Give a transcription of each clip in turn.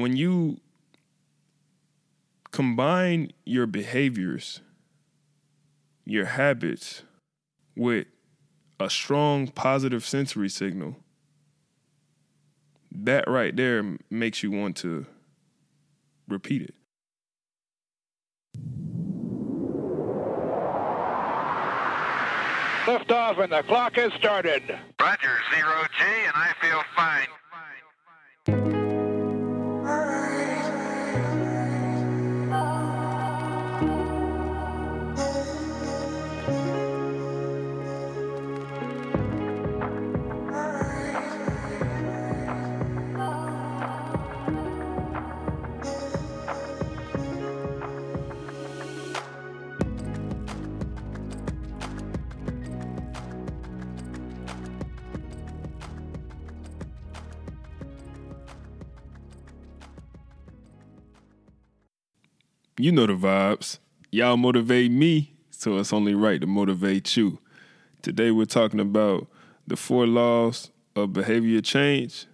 when you combine your behaviors, your habits with a strong positive sensory signal, that right there makes you want to repeat it. Liftoff and the clock has started. Roger, zero G, and I feel fine. You know the vibes. Y'all motivate me, so it's only right to motivate you. Today we're talking about the four laws of behavior change.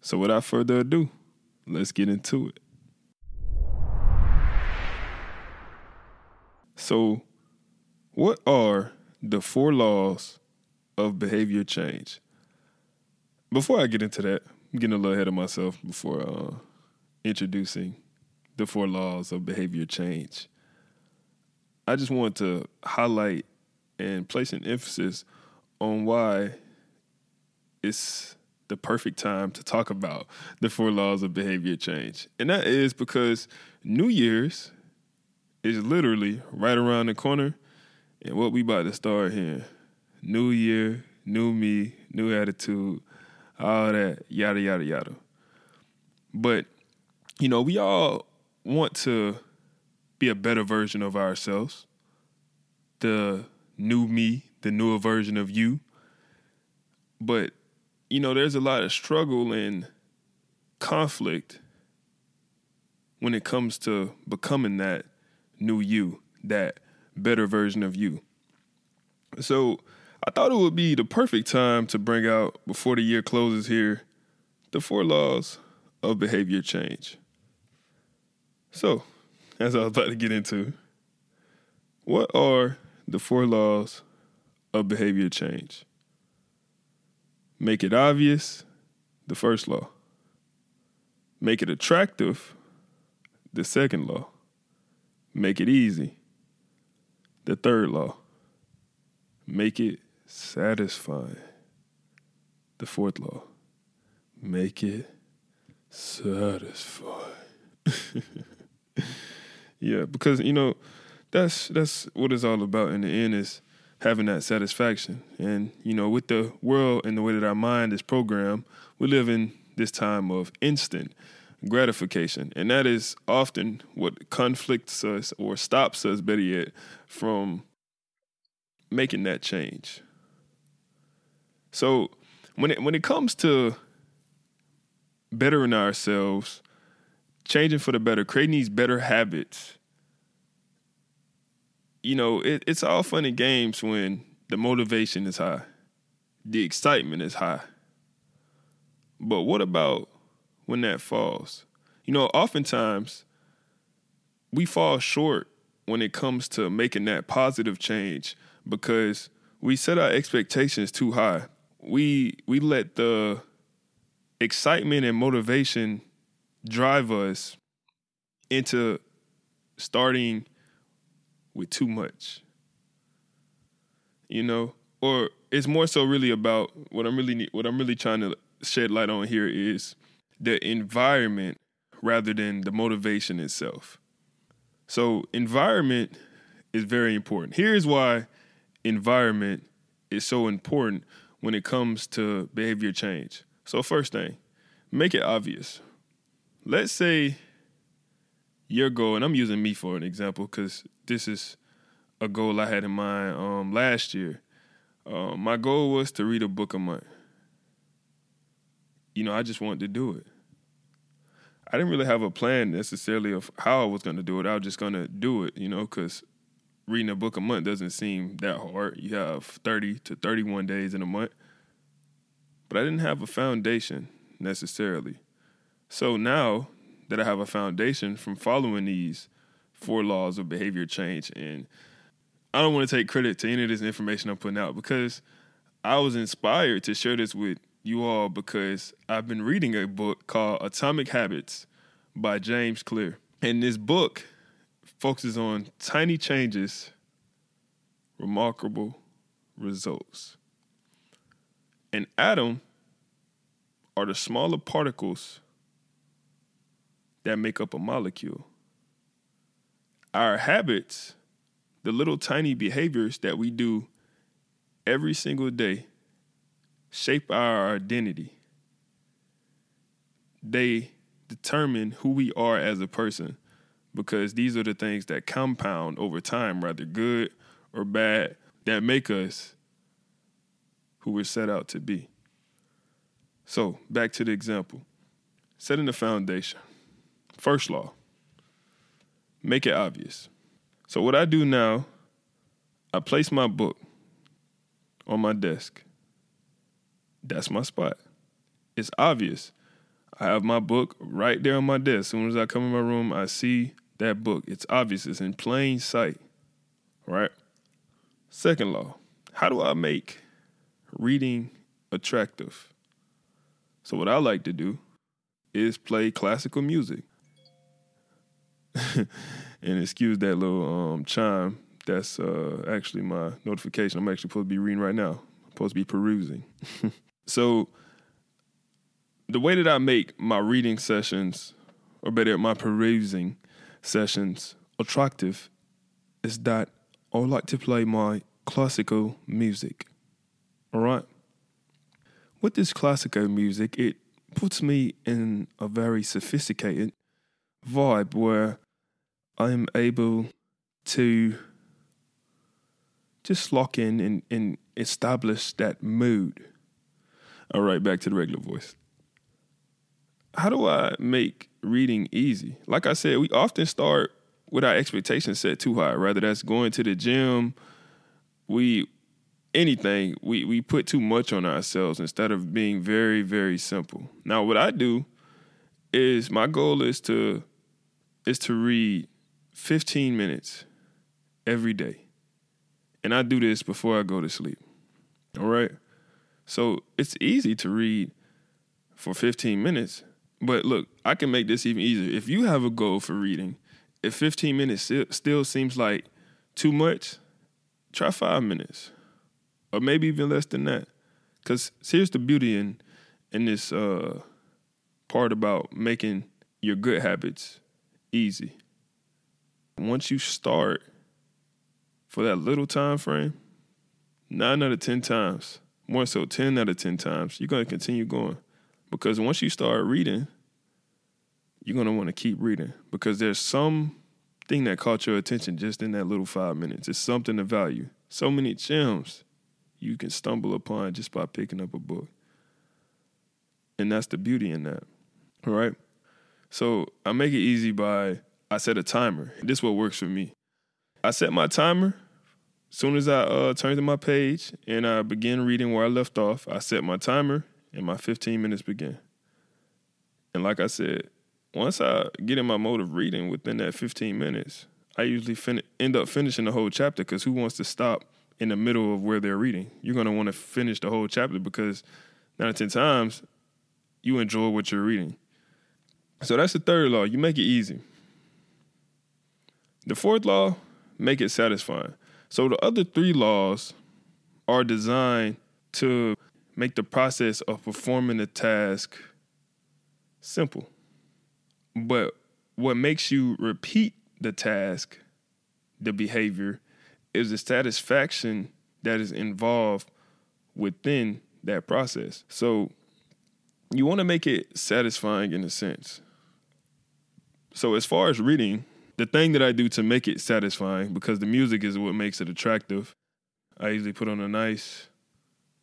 So without further ado, let's get into it. So, what are the four laws of behavior change? Before I get into that, I'm getting a little ahead of myself before uh, introducing the four laws of behavior change. I just want to highlight and place an emphasis on why it's the perfect time to talk about the four laws of behavior change. And that is because New Year's is literally right around the corner. And what we about to start here new year, new me, new attitude, all that, yada, yada, yada. But, you know, we all want to be a better version of ourselves, the new me, the newer version of you. But, you know, there's a lot of struggle and conflict when it comes to becoming that new you, that better version of you. So I thought it would be the perfect time to bring out, before the year closes here, the four laws of behavior change. So, as I was about to get into, what are the four laws of behavior change? Make it obvious, the first law. Make it attractive, the second law. Make it easy, the third law. Make it satisfying, the fourth law. Make it satisfying. yeah, because you know that's that's what it's all about in the end is having that satisfaction. And you know, with the world and the way that our mind is programmed, we live in this time of instant gratification, and that is often what conflicts us or stops us, better yet, from making that change. So when it when it comes to bettering ourselves changing for the better, creating these better habits. You know, it, it's all fun and games when the motivation is high, the excitement is high. But what about when that falls? You know, oftentimes we fall short when it comes to making that positive change because we set our expectations too high. We we let the excitement and motivation drive us into starting with too much. You know, or it's more so really about what I'm really what I'm really trying to shed light on here is the environment rather than the motivation itself. So environment is very important. Here's why environment is so important when it comes to behavior change. So first thing, make it obvious let's say your goal, and I'm using me for an example because this is a goal I had in mind um, last year. Uh, my goal was to read a book a month. You know, I just wanted to do it. I didn't really have a plan necessarily of how I was going to do it. I was just going to do it, you know, because reading a book a month doesn't seem that hard. You have 30 to 31 days in a month. But I didn't have a foundation necessarily. So now that I have a foundation from following these four laws of behavior change. And I don't want to take credit to any of this information I'm putting out because I was inspired to share this with you all because I've been reading a book called Atomic Habits by James Clear. And this book focuses on tiny changes, remarkable results. An atom are the smaller particles that make up a molecule. Our habits, the little tiny behaviors that we do every single day, shape our identity. They determine who we are as a person because these are the things that compound over time, rather good or bad, that make us who we're set out to be. So, back to the example setting the foundation. First law make it obvious. So, what I do now, I place my book on my desk. That's my spot. It's obvious. I have my book right there on my desk. As soon as I come in my room, I see that book. It's obvious, it's in plain sight. Right? Second law how do I make reading attractive? So, what I like to do is play classical music. and excuse that little um, chime. That's uh, actually my notification. I'm actually supposed to be reading right now. I'm supposed to be perusing. so, the way that I make my reading sessions, or better, my perusing sessions attractive, is that I like to play my classical music. All right? With this classical music, it puts me in a very sophisticated vibe where I'm able to just lock in and, and establish that mood. All right, back to the regular voice. How do I make reading easy? Like I said, we often start with our expectations set too high, Rather, that's going to the gym. We anything, we, we put too much on ourselves instead of being very, very simple. Now what I do is my goal is to is to read 15 minutes every day. And I do this before I go to sleep. All right? So it's easy to read for 15 minutes. But look, I can make this even easier. If you have a goal for reading, if 15 minutes still seems like too much, try five minutes or maybe even less than that. Because here's the beauty in, in this uh, part about making your good habits easy. Once you start for that little time frame, nine out of 10 times, more so 10 out of 10 times, you're going to continue going. Because once you start reading, you're going to want to keep reading because there's some thing that caught your attention just in that little five minutes. It's something of value. So many gems you can stumble upon just by picking up a book. And that's the beauty in that. All right. So I make it easy by I set a timer. This is what works for me. I set my timer. As soon as I uh, turn to my page and I begin reading where I left off, I set my timer and my 15 minutes begin. And like I said, once I get in my mode of reading within that 15 minutes, I usually fin- end up finishing the whole chapter because who wants to stop in the middle of where they're reading? You're going to want to finish the whole chapter because nine of 10 times you enjoy what you're reading. So that's the third law. You make it easy. The fourth law, make it satisfying. So the other three laws are designed to make the process of performing the task simple. But what makes you repeat the task, the behavior, is the satisfaction that is involved within that process. So you want to make it satisfying in a sense. So as far as reading, the thing that I do to make it satisfying, because the music is what makes it attractive, I usually put on a nice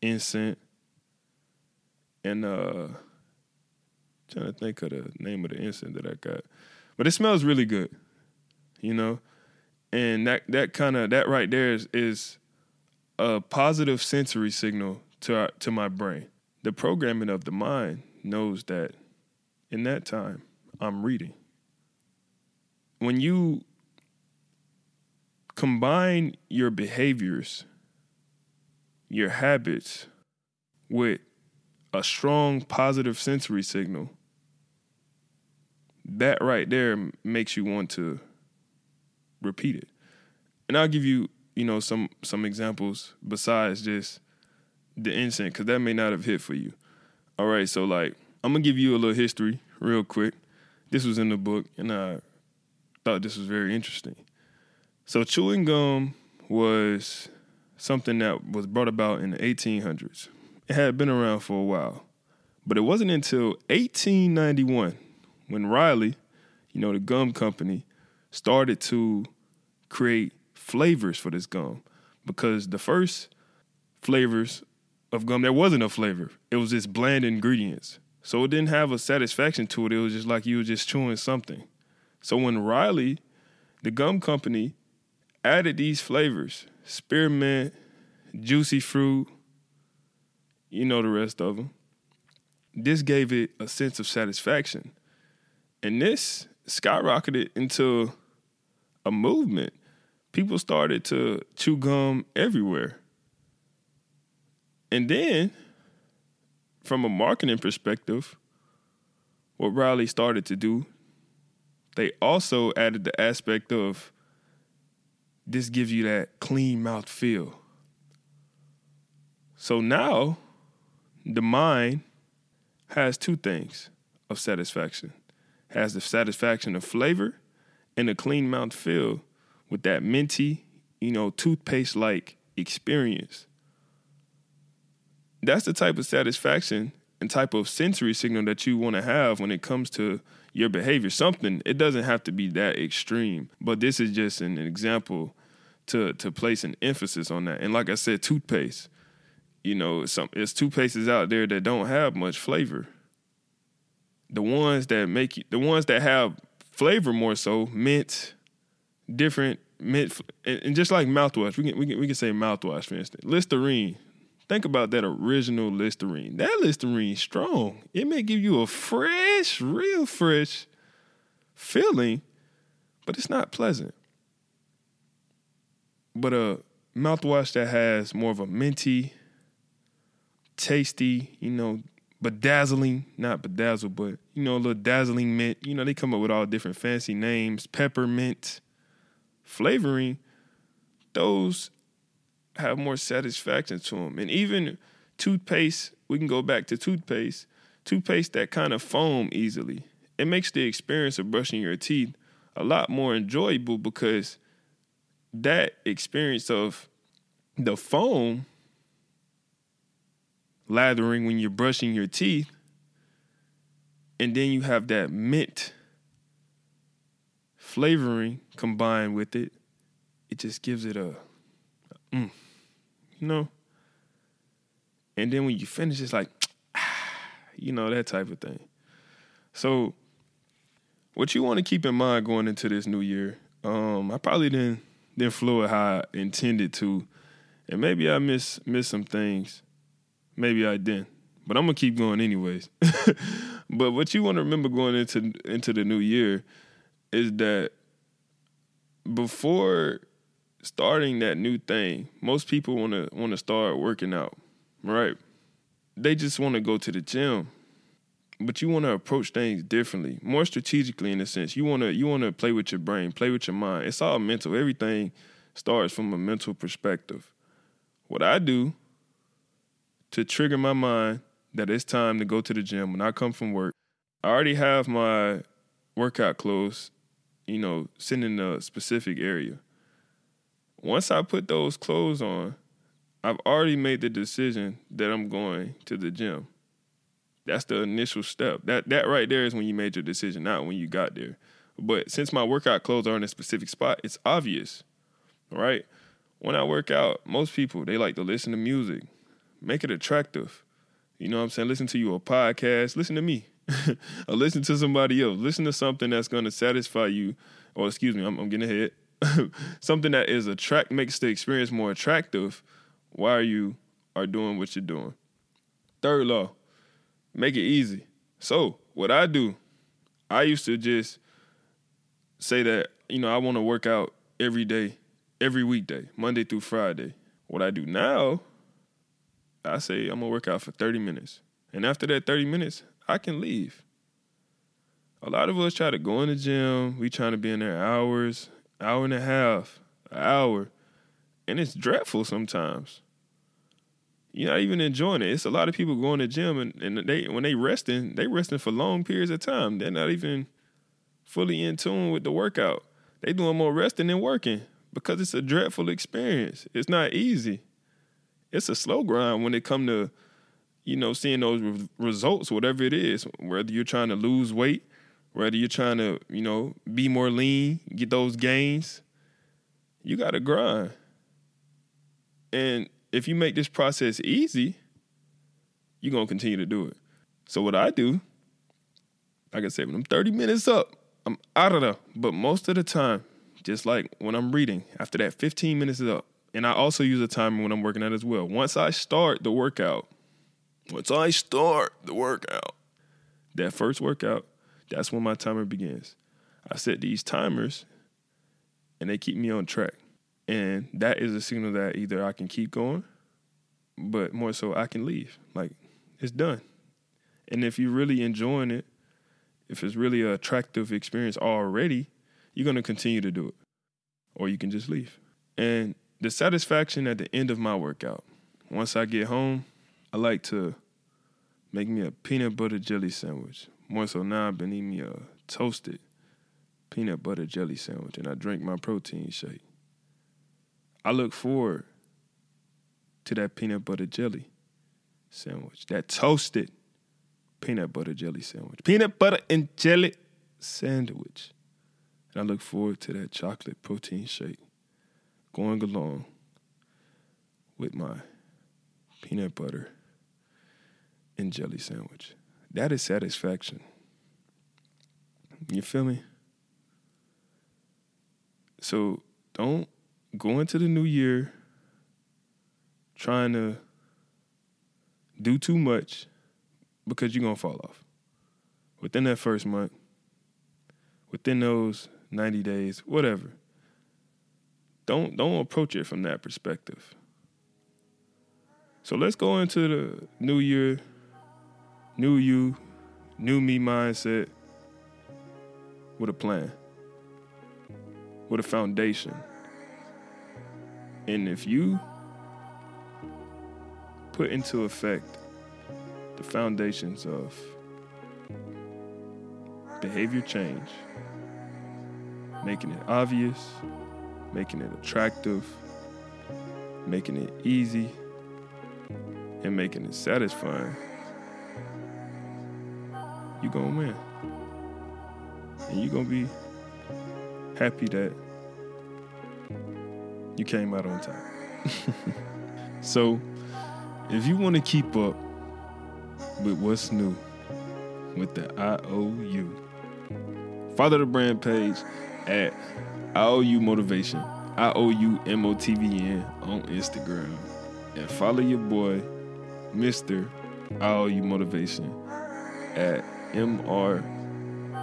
incense and uh trying to think of the name of the incense that I got. But it smells really good, you know? And that that kind of that right there is, is a positive sensory signal to our, to my brain. The programming of the mind knows that in that time I'm reading. When you combine your behaviors, your habits with a strong positive sensory signal, that right there makes you want to repeat it. And I'll give you, you know, some some examples besides just the incense, because that may not have hit for you. All right, so like I'm gonna give you a little history real quick. This was in the book, and I thought this was very interesting. So chewing gum was something that was brought about in the 1800s. It had been around for a while, but it wasn't until 1891 when Wrigley, you know, the gum company, started to create flavors for this gum because the first flavors of gum there wasn't a flavor. It was just bland ingredients. So it didn't have a satisfaction to it. It was just like you were just chewing something. So when Wrigley, the gum company, added these flavors, spearmint, juicy fruit, you know the rest of them. This gave it a sense of satisfaction. And this skyrocketed into a movement. People started to chew gum everywhere. And then, from a marketing perspective, what Wrigley started to do, they also added the aspect of this gives you that clean mouth feel. So now, the mind has two things of satisfaction has the satisfaction of flavor and a clean mouth feel with that minty, you know, toothpaste like experience. That's the type of satisfaction and type of sensory signal that you want to have when it comes to your behavior. Something, it doesn't have to be that extreme, but this is just an example to to place an emphasis on that. And like I said, toothpaste. You know, some it's toothpastes out there that don't have much flavor the ones that make you, the ones that have flavor more so, mint, different mint, and, just like mouthwash, we can, we can we can say mouthwash for instance. Listerine. Think about that original Listerine. That Listerine strong. It may give you a fresh, real fresh feeling, but it's not pleasant. But a mouthwash that has more of a minty, tasty, you know, bedazzling, not bedazzle, but you know, a little dazzling mint. You know, they come up with all different fancy names, peppermint, flavoring. Those have more satisfaction to them. And even toothpaste, we can go back to toothpaste, toothpaste that kind of foam easily. It makes the experience of brushing your teeth a lot more enjoyable because that experience of the foam lathering when you're brushing your teeth. And then you have that mint flavoring combined with it. It just gives it a, mm, you know? And then when you finish, it's like, you know, that type of thing. So, what you want to keep in mind going into this new year, um, I probably didn't didn't flow it how I intended to, and maybe I miss miss some things. Maybe I didn't, but I'm gonna keep going anyways. but what you want to remember going into into the new year is that before starting that new thing, most people want to want to start working out, right? They just want to go to the gym, but you want to approach things differently, more strategically in a sense. You want to you want to play with your brain, play with your mind. It's all mental. Everything starts from a mental perspective. What I do to trigger my mind that it's time to go to the gym when I come from work. I already have my workout clothes, you know, sitting in a specific area. Once I put those clothes on, I've already made the decision that I'm going to the gym. That's the initial step. That that right there is when you made your decision, not when you got there. But since my workout clothes are in a specific spot, it's obvious. Right? When I work out, most people they like to listen to music make it attractive. You know what I'm saying? Listen to you a podcast, listen to me. or listen to somebody else. Listen to something that's to satisfy you. Or excuse me, I'm, I'm getting ahead. something that is attract makes the experience more attractive while you are doing what you're doing. Third law, make it easy. So what I do, I used to just say that, you know, I want to work out every day, every weekday, Monday through Friday. What I do now, I say I'm to work out for 30 minutes. And after that 30 minutes, I can leave. A lot of us try to go in the gym. We trying to be in there hours, hour and a half, an hour. And it's dreadful sometimes. You're not even enjoying it. It's a lot of people going to gym and, and they when they resting, they resting for long periods of time. They're not even fully in tune with the workout. They doing more resting than working because it's a dreadful experience. It's not easy. It's a slow grind when it come to, you know, seeing those re- results, whatever it is. Whether you're trying to lose weight, whether you're trying to, you know, be more lean, get those gains, you got to grind. And if you make this process easy, you're gonna continue to do it. So what I do, like I said, when I'm 30 minutes up, I'm out of there. But most of the time, just like when I'm reading, after that 15 minutes is up, and I also use a timer when I'm working out as well. Once I start the workout, once I start the workout, that first workout, that's when my timer begins. I set these timers and they keep me on track. And that is a signal that either I can keep going, but more so I can leave. Like it's done. And if you're really enjoying it, if it's really an attractive experience already, you're gonna continue to do it. Or you can just leave. And the satisfaction at the end of my workout, once I get home, I like to make me a peanut butter jelly sandwich. More so now I've been eating me a toasted peanut butter jelly sandwich and I drink my protein shake. I look forward to that peanut butter jelly sandwich, that toasted peanut butter jelly sandwich, peanut butter and jelly sandwich. And I look forward to that chocolate protein shake going along with my peanut butter and jelly sandwich. That is satisfaction. You feel me? So don't go into the new year trying to do too much because you're going to fall off. Within that first month, within those 90 days, whatever. Don't don't approach it from that perspective. So let's go into the new year, new you, new me mindset with a plan, with a foundation. And if you put into effect the foundations of behavior change, making it obvious, making it attractive, making it easy, and making it satisfying, you're gonna win. And you're gonna be happy that you came out on time. so, if you want to keep up with what's new with the IOU, follow the brand page at IOU Motivation, IOU MOTVN on Instagram, and follow your boy, Mr. IOU Motivation at MR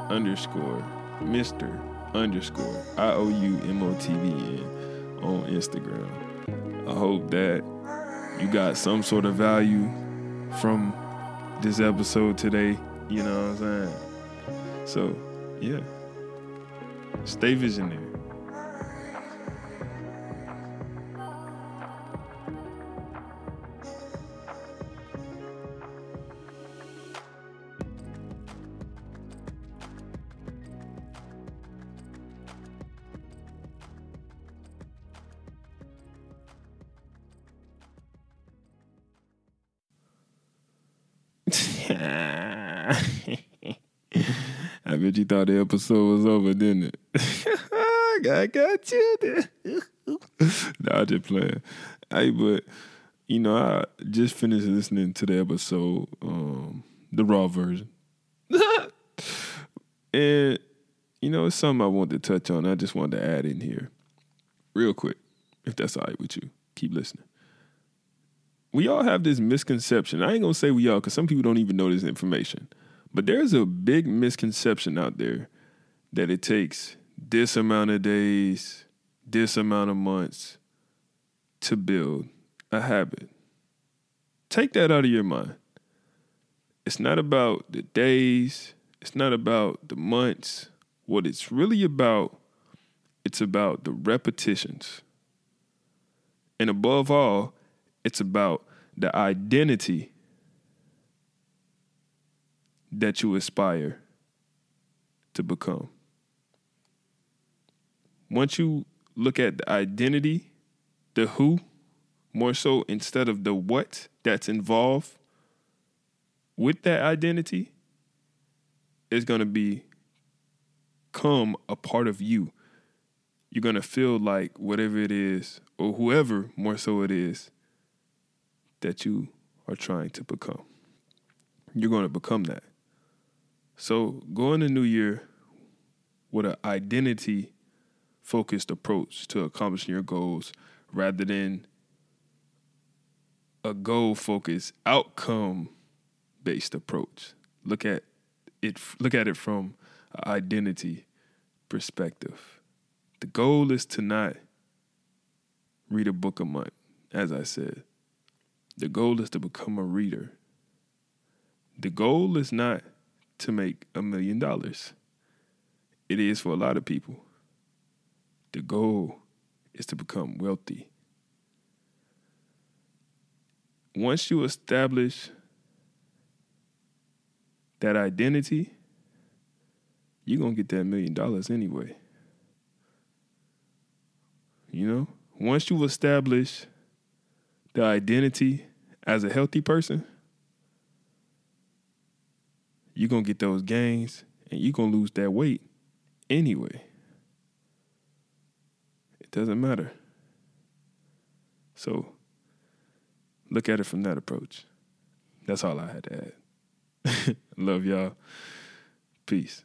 underscore Mr. underscore I O U M O T V N on Instagram. I hope that you got some sort of value from this episode today. You know what I'm saying? So, yeah. Stay visionary. The episode was over, didn't it? I got you there. nah, I just playing. Hey, but you know, I just finished listening to the episode, um, the raw version. and you know, it's something I wanted to touch on. I just wanted to add in here real quick, if that's all right with you. Keep listening. We all have this misconception. I ain't gonna say we all, because some people don't even know this information. But there's a big misconception out there that it takes this amount of days, this amount of months to build a habit. Take that out of your mind. It's not about the days, it's not about the months. What it's really about, it's about the repetitions. And above all, it's about the identity that you aspire to become. Once you look at the identity, the who, more so instead of the what that's involved with that identity, is going to be come a part of you. You're going to feel like whatever it is, or whoever more so it is, that you are trying to become. You're going to become that. So going in the new year with an identity focused approach to accomplishing your goals rather than a goal focused outcome based approach. Look at it look at it from an identity perspective. The goal is to not read a book a month, as I said. The goal is to become a reader. The goal is not to make a million dollars. It is for a lot of people. The goal is to become wealthy. Once you establish that identity, you're going to get that million dollars anyway. You know, once you establish the identity as a healthy person, you're going to get those gains and you're going to lose that weight anyway. It doesn't matter. So look at it from that approach. That's all I had to add. Love y'all. Peace.